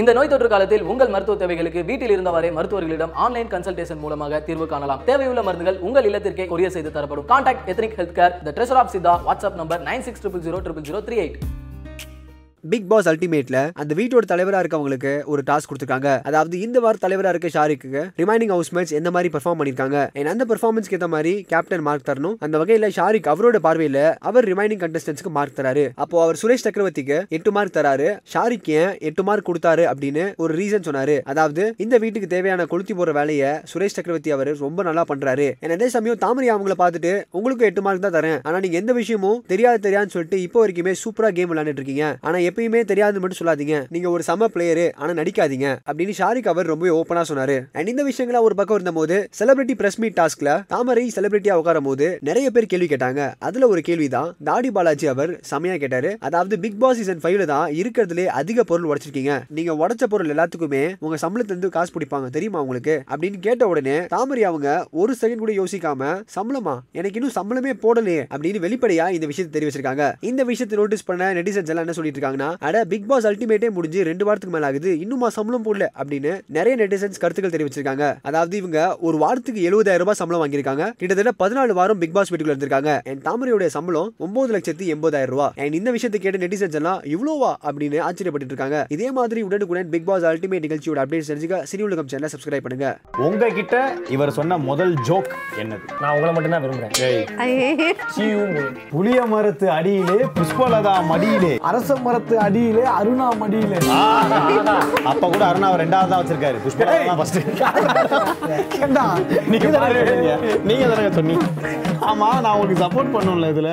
இந்த நோய் தொற்று காலத்தில் உங்கள் மருத்துவ தேவைகளுக்கு வீட்டில் இருந்தவாறே மருத்துவர்களிடம் ஆன்லைன் கன்சல்டேஷன் மூலமாக தீர்வு காணலாம். தேவையுள்ள மருந்துகள் உங்கள் இல்லத்திற்கே கொரியர் செய்து தரப்படும். Contact ethnic health care the treasure of Siddha WhatsApp number nine six triple zero triple zero three eight Bigg Boss அல்டிமேட்ல அந்த வீட்டோட தலைவரா இருக்கவங்களுக்கு ஒரு டாஸ்க் கொடுத்துருக்காங்க. அதாவது இந்த வார தலைவரா இருக்க ஷாரிக்கு ரிமைனிங் ஹவுஸ்மேட்ஸ் எந்த மாதிரி பெர்ஃபார்ம் பண்ணிருக்காங்க. And அந்த பெர்ஃபார்மன்ஸ்க்கு ஏற்ற மாதிரி கேப்டன் மார்க் தரணும் அந்த வகையில ஷாரிக் அவரோட பார்வையில அவர் ரிமைனிங் கண்டஸ்டன்ஸ்க்கு மார்க் தராரு. அப்போ அவர் சுரேஷ் சக்கரவர்த்திக்கு எட்டு மார்க் தராரு. ஷாரிக் ஏன் எட்டு மார்க் கொடுத்தாரு அப்படின்னு ஒரு ரீசன் சொன்னாரு. அதாவது இந்த வீட்டுக்கு தேவையான கொளுத்தி போற வேலையை சுரேஷ் சக்கரவர்த்தி அவர் ரொம்ப நல்லா பண்றாரு. அதே சமயம் தாமரை அவங்கள பார்த்துட்டு உங்களுக்கு எட்டு மார்க் தான் தரேன். ஆனா நீங்க எந்த விஷயமும் தெரியாது தெரியாதுன்னு சொல்லிட்டு இப்போ வரைக்குமே சூப்பரா கேம் விளையாண்டுட்டு இருக்கீங்க. ஆனா எப்பயுமே தெரியாது மட்டும் சொல்லாதீங்க. நீங்க ஒரு சம பிளேயரு ஆனா நடிக்காதீங்க அப்படின்னு ஷாரிக் அவர் ரொம்ப ஓப்பனா சொன்னாரு. அண்ட் இந்த விஷயங்களா ஒரு பக்கம் இருந்த போது செலிபிரிட்டி பிரஸ் மீட் டாஸ்க்ல தாமரை செலிபிரிட்டியா உட்காரும் போது நிறைய பேர் கேள்வி கேட்டாங்க. அதுல ஒரு கேள்விதான் தாடி பாலாஜி அவர் செமையா கேட்டாரு. அதாவது பிக் பாஸ் சீசன் ஃபைவ்ல தான் இருக்கிறதுலே அதிக பொருள் உடைச்சிருக்கீங்க. நீங்க உடைச்ச பொருள் எல்லாத்துக்குமே உங்க சம்பளத்துல இருந்து காசு பிடிப்பாங்க தெரியுமா உங்களுக்கு? அப்படின்னு கேட்ட உடனே தாமரை அவங்க ஒரு செகண்ட் கூட யோசிக்காம சம்பளமா? எனக்கு இன்னும் சம்பளமே போடலையே அப்படின்னு வெளிப்படையா இந்த விஷயத்தை தெரிவிச்சிருக்காங்க. இந்த விஷயத்தை நோட்டீஸ் பண்ண நெட்டிசன்ஸ் எல்லாம் என்ன சொல்லிட்டு இருக்காங்க? இருக்காங்கன்னா அட பிக் பாஸ் அல்டிமேட்டே முடிஞ்சு ரெண்டு வாரத்துக்கு மேல ஆகுது இன்னுமா சம்பளம் போடல அப்படின்னு நிறைய நெட்டிசன்ஸ் கருத்துக்கள் தெரிவிச்சிருக்காங்க. அதாவது இவங்க ஒரு வாரத்துக்கு எழுபதாயிரம் ரூபாய் சம்பளம் வாங்கியிருக்காங்க. கிட்டத்தட்ட பதினாலு வாரம் பிக் பாஸ் வீட்டுக்குள்ள இருந்திருக்காங்க. அண்ட் தாமரையோட சம்பளம் ஒன்பது லட்சத்தி எண்பதாயிரம் ரூபாய். அண்ட் இந்த விஷயத்தை கேட்ட நெட்டிசன்ஸ் எல்லாம் இவ்வளோவா? அப்படின்னு ஆச்சரியப்பட்டு இருக்காங்க. இதே மாதிரி உடனுக்குடன் பிக் பாஸ் அல்டிமேட் நிகழ்ச்சியோட அப்டேட்ஸ் தெரிஞ்சுக்க சினி உலகம் சேனலை சப்ஸ்கிரைப் பண்ணுங்க. உங்ககிட்ட இவர் சொன்ன முதல் ஜோக் என்னது? நான் உங்களை மட்டும் தான் விரும்புறேன் புளிய மரத்து அடியிலே புஷ்பலதா மடியிலே அரச மரத்து அடியிலே அருணா மடியிலே அப்ப கூட அருணாவை ரெண்டாவது தான் வச்சிருக்காரு தான் ஃபர்ஸ்ட் ஏண்டா? நீங்க சொன்னீங்க. ஆமா நான் உங்களுக்கு சப்போர்ட் பண்ணும்ல இதுல.